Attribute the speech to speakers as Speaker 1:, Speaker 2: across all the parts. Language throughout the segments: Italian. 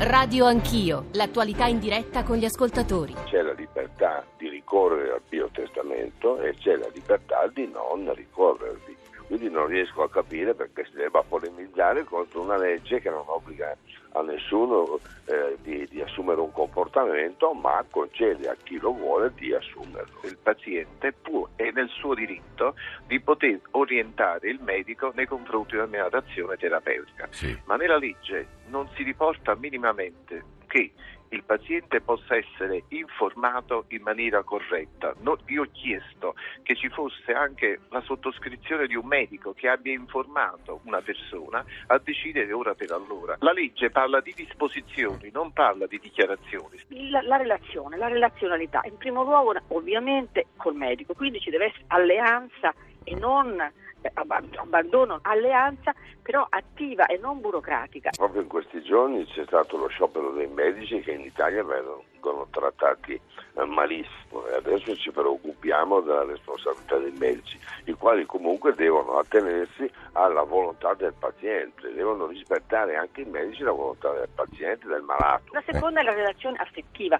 Speaker 1: Radio Anch'io, l'attualità in diretta con gli ascoltatori.
Speaker 2: C'è la libertà di ricorrere al biotestamento e c'è la libertà di non ricorrervi. Quindi non riesco a capire perché si debba polemizzare contro una legge che non obbliga a nessuno eh, di, di, assumere un comportamento, ma concede a chi lo vuole di assumerlo.
Speaker 3: Il paziente può, è nel suo diritto di poter orientare il medico nei confronti di una mia azione terapeutica, sì. ma nella legge non si riporta minimamente che il paziente possa essere informato in maniera corretta. No, io ho chiesto che ci fosse anche la sottoscrizione di un medico che abbia informato una persona a decidere ora per allora. La legge parla di disposizioni, non parla di dichiarazioni.
Speaker 4: La, la relazione, la relazionalità, in primo luogo ovviamente col medico, quindi ci deve essere alleanza e non abbandono alleanza però attiva e non burocratica.
Speaker 2: Proprio in questi giorni c'è stato lo sciopero dei medici che in Italia vengono trattati eh, malissimo e adesso ci preoccupiamo della responsabilità dei medici, i quali comunque devono attenersi alla volontà del paziente, devono rispettare anche i medici la volontà del paziente, del malato.
Speaker 4: La seconda è la relazione affettiva.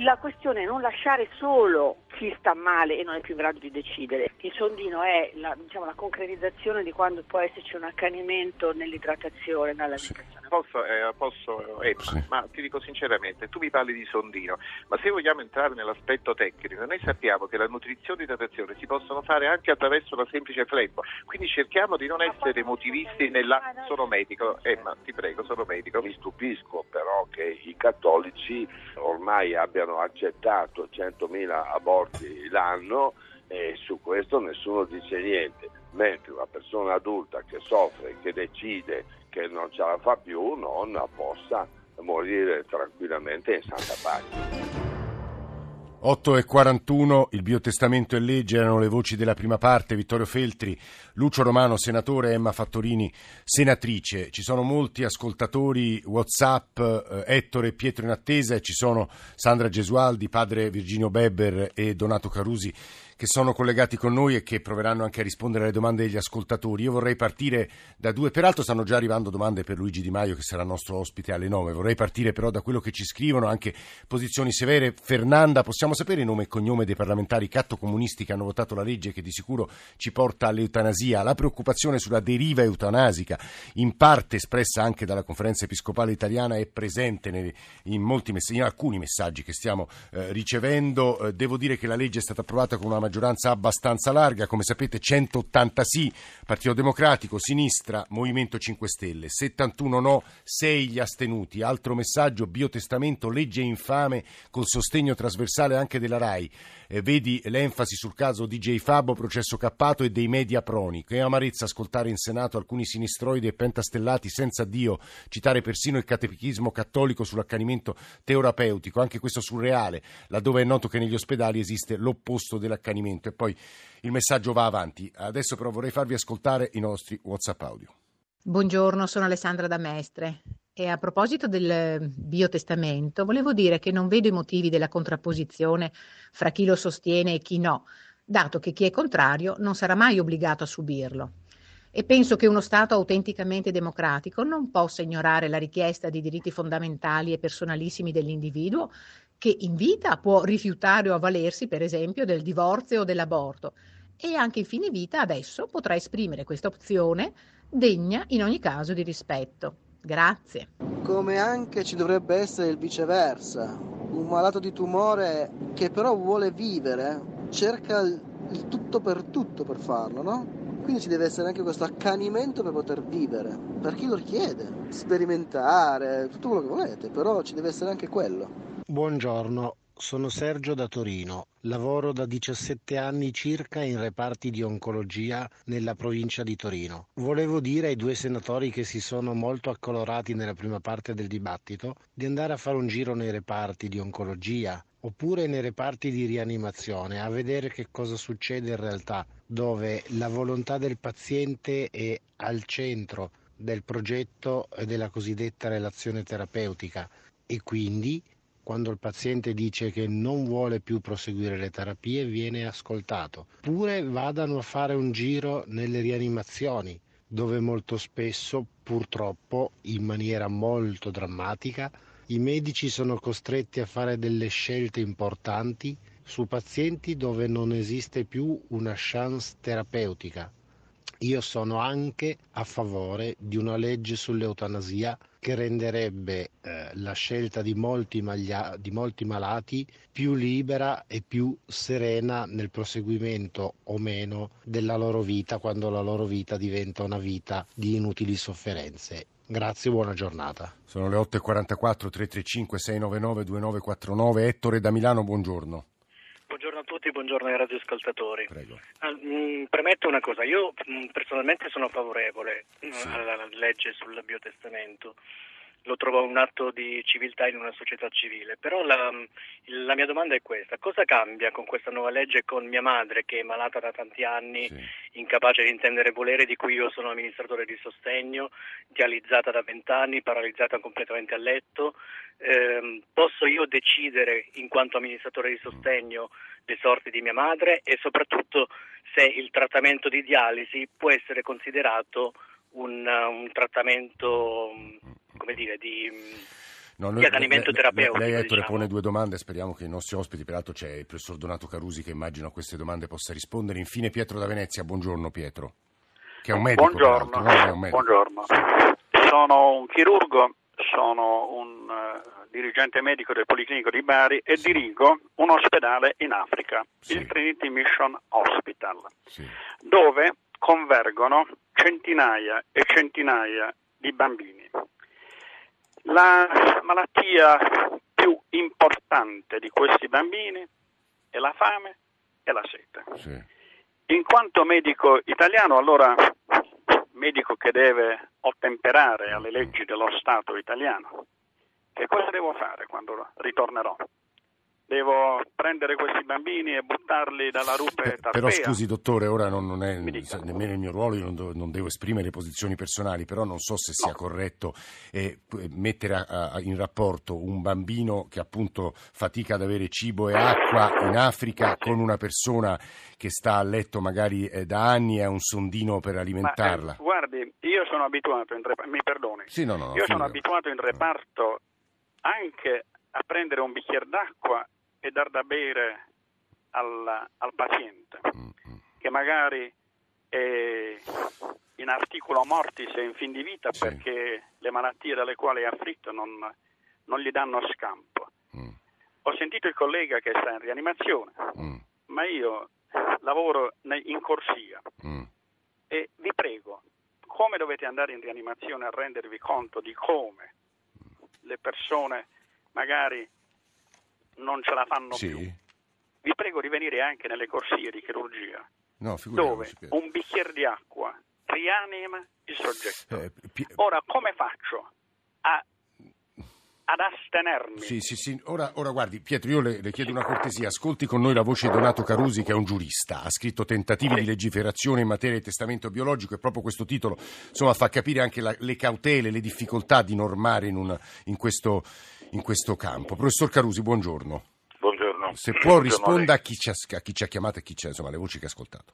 Speaker 4: La questione è non lasciare solo chi sta male e non è più in grado di decidere. Il sondino è la, diciamo, la concretizzazione di quando può esserci un accanimento nell'idratazione, nell'alimentazione.
Speaker 3: Sì. Posso, eh, posso Emma, sì. ma ti dico sinceramente, tu mi parli di sondino, ma se vogliamo entrare nell'aspetto tecnico, noi sappiamo che la nutrizione e l'idratazione si possono fare anche attraverso una semplice flemmo, quindi cerchiamo di non essere motivisti nella... Sono medico, Emma, ti prego, sono medico.
Speaker 2: Mi stupisco però che i cattolici ormai abbiano abbiano accettato 100.000 aborti l'anno e su questo nessuno dice niente, mentre una persona adulta che soffre, che decide che non ce la fa più, non possa morire tranquillamente in santa pace.
Speaker 5: 8 e 41, il biotestamento e legge erano le voci della prima parte, Vittorio Feltri, Lucio Romano, senatore, Emma Fattorini, senatrice. Ci sono molti ascoltatori, Whatsapp, eh, Ettore e Pietro in attesa e ci sono Sandra Gesualdi, padre Virginio Beber e Donato Carusi che sono collegati con noi e che proveranno anche a rispondere alle domande degli ascoltatori. Io vorrei partire da due, peraltro stanno già arrivando domande per Luigi Di Maio che sarà nostro ospite alle nove. Vorrei partire però da quello che ci scrivono, anche posizioni severe. Fernanda, possiamo sapere il nome e cognome dei parlamentari catto-comunisti che hanno votato la legge che di sicuro ci porta all'eutanasia? La preoccupazione sulla deriva eutanasica, in parte espressa anche dalla conferenza episcopale italiana, è presente nei, in, molti, in alcuni messaggi che stiamo eh, ricevendo. Eh, devo dire che la legge è stata approvata con una maggioranza abbastanza larga, come sapete 180 sì, Partito Democratico, Sinistra, Movimento 5 Stelle, 71 no, 6 gli astenuti. Altro messaggio, biotestamento, legge infame col sostegno trasversale anche della RAI. Eh, vedi l'enfasi sul caso DJ Fabo, processo cappato e dei media proni. Che amarezza ascoltare in Senato alcuni sinistroidi e pentastellati senza Dio, citare persino il catechismo cattolico sull'accanimento terapeutico, anche questo surreale, laddove è noto che negli ospedali esiste l'opposto dell'accanimento. E poi il messaggio va avanti. Adesso però vorrei farvi ascoltare i nostri WhatsApp audio.
Speaker 6: Buongiorno, sono Alessandra da Mestre. E a proposito del biotestamento, volevo dire che non vedo i motivi della contrapposizione fra chi lo sostiene e chi no, dato che chi è contrario non sarà mai obbligato a subirlo. E penso che uno Stato autenticamente democratico non possa ignorare la richiesta di diritti fondamentali e personalissimi dell'individuo che in vita può rifiutare o avvalersi, per esempio, del divorzio o dell'aborto. E anche in fine vita adesso potrà esprimere questa opzione degna in ogni caso di rispetto. Grazie.
Speaker 7: Come anche ci dovrebbe essere il viceversa. Un malato di tumore che però vuole vivere cerca il, tutto per tutto per farlo, no? Quindi ci deve essere anche questo accanimento per poter vivere, per chi lo richiede, sperimentare, tutto quello che volete, però ci deve essere anche quello.
Speaker 8: Buongiorno, sono Sergio da Torino. Lavoro da 17 anni circa in reparti di oncologia nella provincia di Torino. Volevo dire ai due senatori che si sono molto accolorati nella prima parte del dibattito di andare a fare un giro nei reparti di oncologia oppure nei reparti di rianimazione a vedere che cosa succede in realtà, dove la volontà del paziente è al centro del progetto e della cosiddetta relazione terapeutica e quindi quando il paziente dice che non vuole più proseguire le terapie viene ascoltato. Oppure vadano a fare un giro nelle rianimazioni dove molto spesso, purtroppo, in maniera molto drammatica, i medici sono costretti a fare delle scelte importanti su pazienti dove non esiste più una chance terapeutica. Io sono anche a favore di una legge sull'eutanasia che renderebbe eh, la scelta di molti, maglia- di molti malati più libera e più serena nel proseguimento o meno della loro vita quando la loro vita diventa una vita di inutili sofferenze. Grazie, buona giornata.
Speaker 5: Sono le 8.44, 335 699 2949. Ettore da Milano, buongiorno.
Speaker 9: Tutti, buongiorno ai radioascoltatori.
Speaker 5: Prego.
Speaker 9: Ah, mh, premetto una cosa, io mh, personalmente sono favorevole
Speaker 5: Sì.
Speaker 9: alla legge sul biotestamento, lo trovo un atto di civiltà in una società civile, però la, la mia domanda è questa, cosa cambia con questa nuova legge con mia madre che è malata da tanti anni,
Speaker 5: Sì.
Speaker 9: incapace di intendere volere, di cui io sono amministratore di sostegno, dializzata da vent'anni, paralizzata completamente a letto, Ehm, posso io decidere in quanto amministratore di sostegno le sorti di mia madre e soprattutto se il trattamento di dialisi può essere considerato un, uh, un trattamento mh, come dire di mh,
Speaker 5: No,
Speaker 9: di accanimento
Speaker 5: lei-
Speaker 9: terapeutico,
Speaker 5: Lei, Ettore,
Speaker 9: diciamo.
Speaker 5: pone due domande, speriamo che i nostri ospiti, peraltro c'è il professor Donato Carusi che immagino a queste domande possa rispondere. Infine Pietro da Venezia, buongiorno Pietro, che è un medico.
Speaker 10: Buongiorno,
Speaker 5: no? È un medico.
Speaker 10: buongiorno. Sono un chirurgo, sono un eh, dirigente medico del Policlinico di Bari e dirigo un ospedale in Africa,
Speaker 5: Sì.
Speaker 10: il Trinity Mission Hospital,
Speaker 5: Sì.
Speaker 10: dove convergono centinaia e centinaia di bambini. La malattia più importante di questi bambini è la fame e la sete.
Speaker 5: Sì.
Speaker 10: In quanto medico italiano, allora medico che deve ottemperare alle leggi dello Stato italiano, che cosa devo fare quando ritornerò? Devo prendere questi bambini e buttarli dalla rupe tarpea?
Speaker 5: Però scusi dottore, ora non, non è nemmeno il mio ruolo, io non, do- non devo esprimere posizioni personali, però non so se sia
Speaker 10: No.
Speaker 5: corretto eh, mettere a- a- in rapporto un bambino che appunto fatica ad avere cibo e acqua in Africa con una persona che sta a letto magari eh, da anni e ha un sondino per
Speaker 10: Ma, eh,
Speaker 5: alimentarla.
Speaker 10: guardi, io sono abituato, in repa- mi perdoni,
Speaker 5: Sì, no, no,
Speaker 10: io sono abituato in reparto anche a prendere un bicchiere d'acqua e dar da bere al, al paziente.
Speaker 5: Mm, mm.
Speaker 10: che magari è in articolo mortis e in fin di vita
Speaker 5: Sì.
Speaker 10: perché le malattie dalle quali è afflitto non, non gli danno scampo.
Speaker 5: Mm,
Speaker 10: Ho sentito il collega che sta in rianimazione,
Speaker 5: mm,
Speaker 10: ma io lavoro in corsia
Speaker 5: mm.
Speaker 10: e vi prego, come dovete andare in rianimazione a rendervi conto di come le persone magari non ce la fanno
Speaker 5: Sì?
Speaker 10: più? Vi prego di venire anche nelle corsie di chirurgia
Speaker 5: No,
Speaker 10: dove un bicchiere di acqua rianima il soggetto.
Speaker 5: Eh, Pie-
Speaker 10: Ora, come faccio a- ad astenermi?
Speaker 5: Sì, sì, sì. Ora, ora guardi, Pietro, io le, le chiedo una cortesia. Ascolti con noi la voce di Donato Carusi, che è un giurista. Ha scritto Tentativi di legiferazione in materia di testamento biologico e proprio questo titolo insomma, fa capire anche la- le cautele, le difficoltà di normare in, un- in questo, in questo campo. Professor Carusi, buongiorno.
Speaker 11: Buongiorno.
Speaker 5: Se può risponda
Speaker 11: a
Speaker 5: chi, ci ha, chi ci ha chiamato e chi c'è, insomma, le voci che ha ascoltato.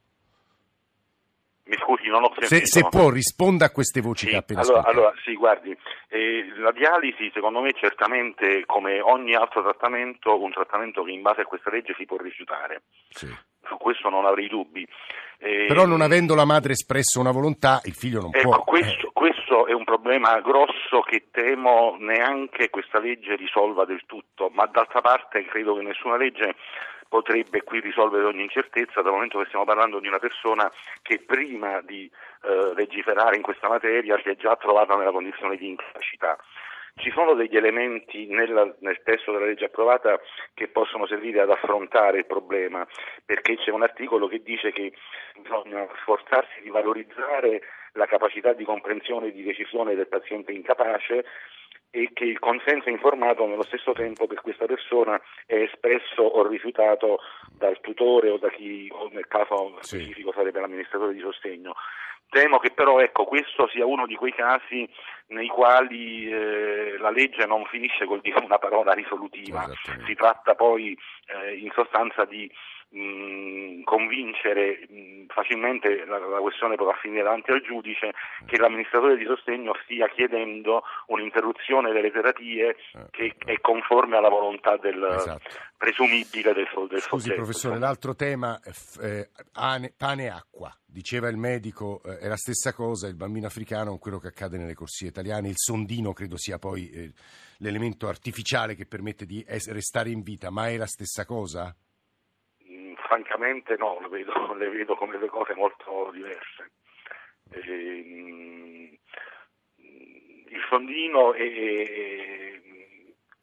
Speaker 11: Mi scusi, non ho
Speaker 5: Se,
Speaker 11: sentito.
Speaker 5: se può risponda a queste voci
Speaker 11: Sì,
Speaker 5: che ha appena
Speaker 11: allora,
Speaker 5: ascoltato.
Speaker 11: allora, sì, guardi, eh, la dialisi secondo me certamente come ogni altro trattamento, un trattamento che in base a questa legge si può rifiutare.
Speaker 5: Sì.
Speaker 11: Su questo non avrei dubbi. Eh,
Speaker 5: Però non avendo la madre espresso una volontà, il figlio non
Speaker 11: Ecco,
Speaker 5: può.
Speaker 11: questo, questo è un problema grosso che temo neanche questa legge risolva del tutto, ma d'altra parte credo che nessuna legge potrebbe qui risolvere ogni incertezza, dal momento che stiamo parlando di una persona che prima di eh, legiferare in questa materia si è già trovata nella condizione di incapacità. Ci sono degli elementi nella- nel testo della legge approvata che possono servire ad affrontare il problema, perché c'è un articolo che dice che bisogna sforzarsi di valorizzare la capacità di comprensione e di decisione del paziente incapace e che il consenso informato nello stesso tempo per questa persona è espresso o rifiutato dal tutore o da chi, o nel caso
Speaker 5: Sì.
Speaker 11: specifico sarebbe l'amministratore di sostegno. Temo che però ecco, questo sia uno di quei casi nei quali eh, la legge non finisce col dire una parola risolutiva, si tratta poi eh, in sostanza di mh, convincere mh, facilmente la, la, questione potrà finire davanti al giudice che l'amministratore di sostegno stia chiedendo un'interruzione delle terapie eh, che è conforme alla volontà del esatto. presumibile del, del
Speaker 5: Scusi
Speaker 11: soggetto.
Speaker 5: professore, l'altro tema, eh, pane e acqua, diceva il medico, eh, è la stessa cosa, il bambino africano con quello che accade nelle corsie italiane, il sondino credo sia poi eh, l'elemento artificiale che permette di restare in vita, ma è la stessa cosa?
Speaker 11: Francamente no, le vedo, le vedo come due cose molto diverse. E, il sondino è,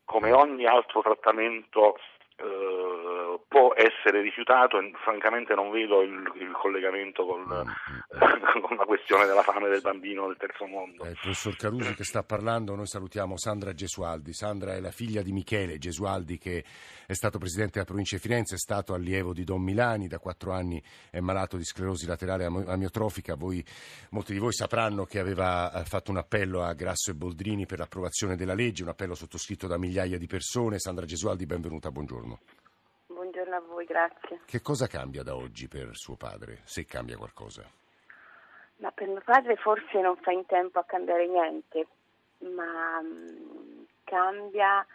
Speaker 11: come ogni altro trattamento eh, può essere rifiutato francamente non vedo il, il collegamento con, mm. con, la questione della fame del bambino del terzo mondo.
Speaker 5: Eh, il professor Carusi che sta parlando, noi salutiamo Sandra Gesualdi. Sandra è la figlia di Michele Gesualdi che è stato presidente della provincia di Firenze, è stato allievo di Don Milani, da quattro anni è malato di sclerosi laterale amiotrofica. Voi, molti di voi sapranno che aveva eh, fatto un appello a Grasso e Boldrini per l'approvazione della legge, un appello sottoscritto da migliaia di persone. Sandra Gesualdi, benvenuta, buongiorno.
Speaker 12: Buongiorno a voi, grazie.
Speaker 5: Che cosa cambia da oggi per suo padre, se cambia qualcosa?
Speaker 12: Ma per mio padre forse non fa in tempo a cambiare niente, ma mh, cambia.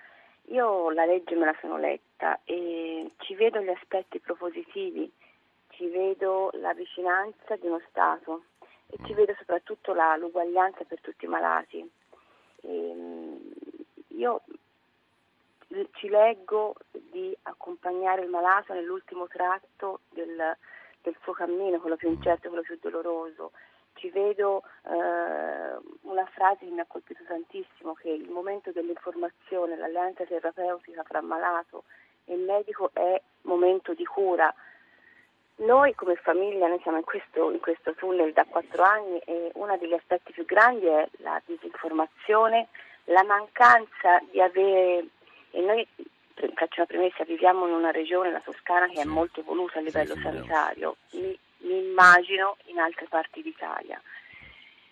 Speaker 12: Io la legge me la sono letta e ci vedo gli aspetti propositivi, ci vedo la vicinanza di uno Stato e ci mm. vedo soprattutto la, l'uguaglianza per tutti i malati. E, mh, io ci leggo di accompagnare il malato nell'ultimo tratto del, del suo cammino, quello più incerto, quello più dolororo. Ci vedo eh, una frase che mi ha colpito tantissimo, che il momento dell'informazione, l'alleanza terapeutica fra malato e medico è momento di cura. Noi come famiglia, noi siamo in questo, in questo tunnel da quattro anni e uno degli aspetti più grandi è la disinformazione, la mancanza di avere e noi, faccio una premessa, viviamo in una regione, la Toscana, che sì. è molto evoluta a livello sì, sanitario. Mi, mi, immagino in altre parti d'Italia.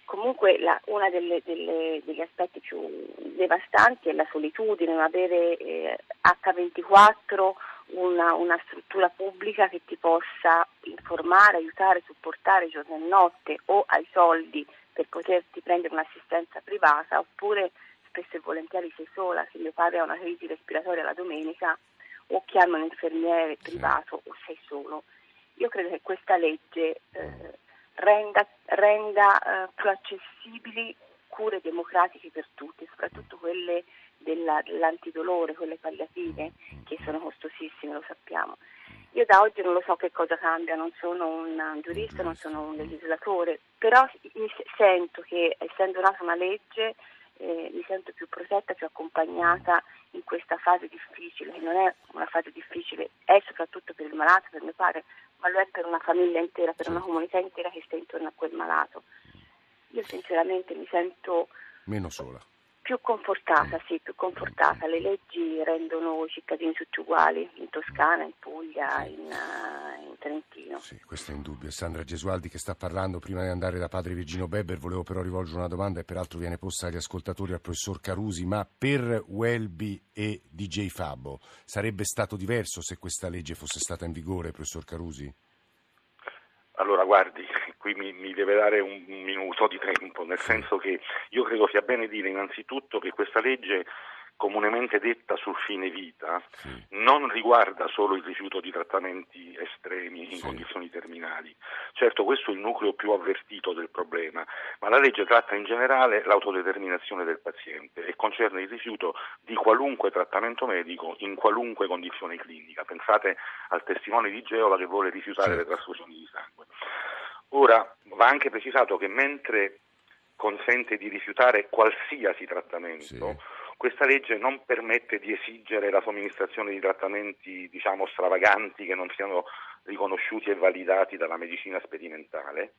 Speaker 12: Comunque uno degli aspetti più devastanti è la solitudine, non avere eh, H24 una, una, struttura pubblica che ti possa informare, aiutare, supportare giorno e notte o hai soldi per poterti prendere un'assistenza privata oppure spesso e volentieri sei sola, se mio padre ha una crisi respiratoria la domenica o chiama un infermiere privato o sei solo. Io credo che questa legge eh, renda, renda eh, più accessibili cure democratiche per tutti, soprattutto quelle della, dell'antidolore, quelle palliative, che sono costosissime, lo sappiamo. Io da oggi non lo so che cosa cambia, non sono un giurista, non sono un legislatore, però sento che essendo nata una legge eh, mi sento più protetta, più accompagnata in questa fase difficile, che non è una fase difficile, è soprattutto per il malato, per mio padre, ma lo è per una famiglia intera, per una comunità intera che sta intorno a quel malato. Io sinceramente mi sento
Speaker 5: meno sola.
Speaker 12: Più confortata, sì, più confortata. Le leggi rendono i cittadini tutti uguali, in Toscana, in Puglia, in, uh, in Trentino.
Speaker 5: Sì, questo è indubbio. Sandra Gesualdi che sta parlando, prima di andare da padre Virgino Beber, volevo però rivolgere una domanda e peraltro viene posta agli ascoltatori al professor Carusi, ma per Welby e DJ Fabbo sarebbe stato diverso se questa legge fosse stata in vigore, professor Carusi?
Speaker 11: Allora, guardi, qui mi, mi, deve dare un minuto di tempo, nel senso che io credo sia bene dire innanzitutto che questa legge comunemente detta sul fine vita sì. non riguarda solo il rifiuto di trattamenti estremi in sì. condizioni terminali. Certo questo è il nucleo più avvertito del problema, ma la legge tratta in generale l'autodeterminazione del paziente e concerne il rifiuto di qualunque trattamento medico in qualunque condizione clinica. Pensate al testimone di Geova che vuole rifiutare sì. le trasfusioni di sangue. Ora va anche precisato che mentre consente di rifiutare qualsiasi trattamento, questa legge non permette di esigere la somministrazione di trattamenti diciamo stravaganti che non siano riconosciuti e validati dalla medicina sperimentale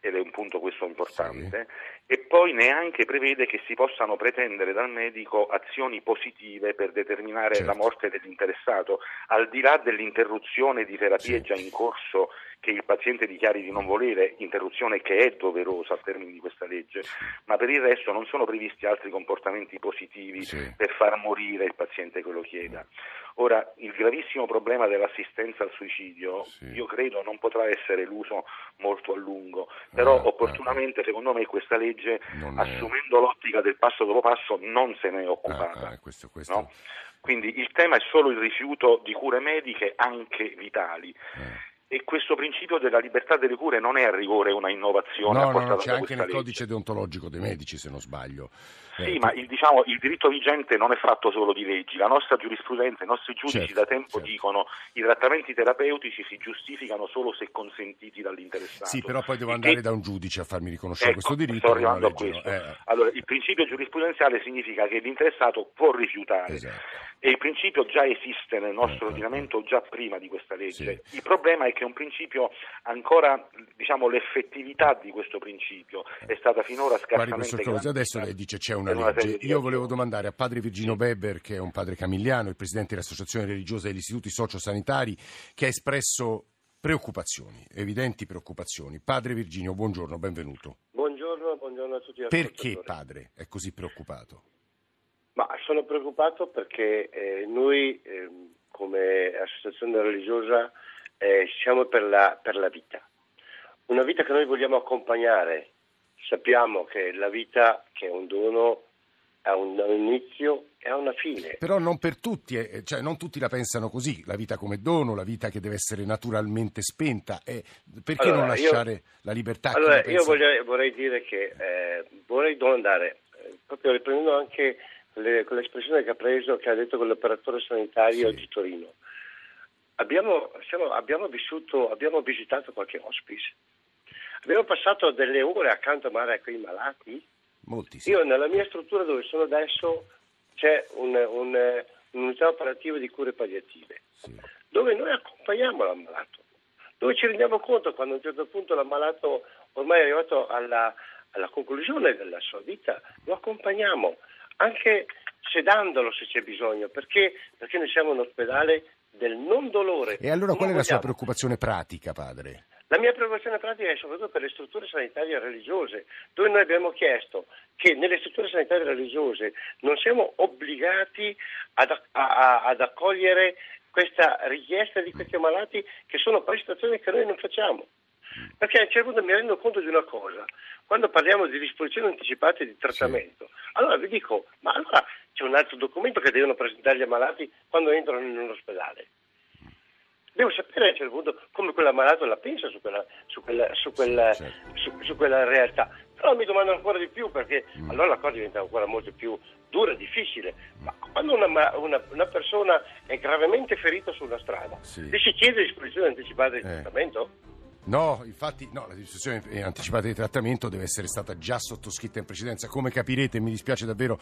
Speaker 11: ed è un punto questo importante, sì. e poi neanche prevede che si possano pretendere dal medico azioni positive per determinare certo. la morte dell'interessato, al di là dell'interruzione di terapie sì. già in corso che il paziente dichiari di non volere, interruzione che è doverosa a termini di questa legge, ma per il resto non sono previsti altri comportamenti positivi sì. per far morire il paziente che lo chieda. Ora, il gravissimo problema dell'assistenza al suicidio, sì. io credo non potrà essere l'uso molto a lungo, però ah, opportunamente, ah, secondo me, questa legge, assumendo l'ottica del passo dopo passo, non se ne è occupata. Ah, ah questo, questo... No? Quindi il tema è solo il rifiuto di cure mediche anche vitali. E questo principio della libertà delle cure non è a rigore una innovazione.
Speaker 5: No, no, c'è anche nel legge. codice deontologico dei medici, se non sbaglio.
Speaker 11: Sì, eh, ma il, diciamo, il, diritto vigente non è fatto solo di leggi, la nostra giurisprudenza, i nostri giudici certo, da tempo certo. dicono che i trattamenti terapeutici si giustificano solo se consentiti dall'interessato.
Speaker 5: Sì, però poi devo andare e... da un giudice a farmi riconoscere ecco, questo diritto.
Speaker 11: Sto arrivando a questo. Eh. Allora, il principio giurisprudenziale significa che l'interessato può rifiutare. Esatto e il principio già esiste nel nostro eh, ordinamento già prima di questa legge. Sì. Il problema è che un principio ancora, diciamo, l'effettività di questo principio è stata finora scarsamente
Speaker 5: Guardi, Adesso lei dice c'è una, una legge. Io volevo domandare a padre Virgino sì. Beber, che è un padre camigliano, il presidente dell'Associazione religiosa degli istituti sociosanitari, che ha espresso preoccupazioni, evidenti preoccupazioni. Padre Virginio, buongiorno, benvenuto.
Speaker 13: Buongiorno, buongiorno a tutti.
Speaker 5: Perché padre è così preoccupato?
Speaker 13: Sono preoccupato perché eh, noi eh, come associazione religiosa eh, siamo per la, per la, vita, una vita che noi vogliamo accompagnare. Sappiamo che la vita, che è un dono, ha un, inizio e ha una fine.
Speaker 5: Però non per tutti, eh, cioè non tutti la pensano così, la vita come dono, la vita che deve essere naturalmente spenta. Eh, perché allora, non lasciare io, la libertà?
Speaker 13: Allora, io vorrei, vorrei, dire che eh, vorrei domandare, eh, proprio riprendendo anche le, con l'espressione che ha preso, che ha detto con l'operatore sanitario sì. di Torino. Abbiamo, siamo, abbiamo, vissuto, abbiamo visitato qualche hospice, abbiamo passato delle ore accanto a mare a quei malati.
Speaker 5: Molti, sì.
Speaker 13: Io nella mia struttura dove sono adesso c'è un, un, un'unità operativa di cure palliative, sì. dove noi accompagniamo l'ammalato, dove ci rendiamo conto quando a un certo punto l'ammalato ormai è arrivato alla, alla conclusione della sua vita, lo accompagniamo anche sedandolo se c'è bisogno, perché, perché noi siamo un ospedale del non dolore.
Speaker 5: E allora qual è la sua preoccupazione pratica, padre?
Speaker 13: La mia preoccupazione pratica è soprattutto per le strutture sanitarie religiose, dove noi abbiamo chiesto che nelle strutture sanitarie religiose non siamo obbligati ad, a, ad accogliere questa richiesta di questi malati che sono prestazioni che noi non facciamo. Perché a un certo punto mi rendo conto di una cosa, quando parliamo di disposizioni anticipate di trattamento, sì. allora vi dico, ma allora c'è un altro documento che devono presentare gli ammalati quando entrano in un ospedale. Devo sapere a un certo punto come quell'ammalato la pensa su quella, su quella, su quella, sì, certo. su, quella realtà. Però mi domando ancora di più perché mm. allora la cosa diventa ancora molto più dura e difficile. Ma quando una, una, una, persona è gravemente ferita sulla strada, sì. si chiede disposizioni anticipate di eh. trattamento?
Speaker 5: No, infatti no, la discussione anticipata di trattamento deve essere stata già sottoscritta in precedenza. Come capirete, mi dispiace davvero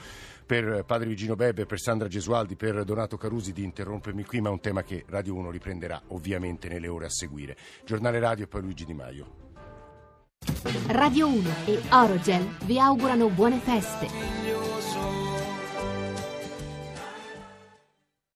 Speaker 5: per padre Vigino Bebe, per Sandra Gesualdi, per Donato Carusi di interrompermi qui, ma è un tema che Radio 1 riprenderà ovviamente nelle ore a seguire. Giornale Radio e poi Luigi Di Maio.
Speaker 1: Radio 1 e Orogel vi augurano buone feste.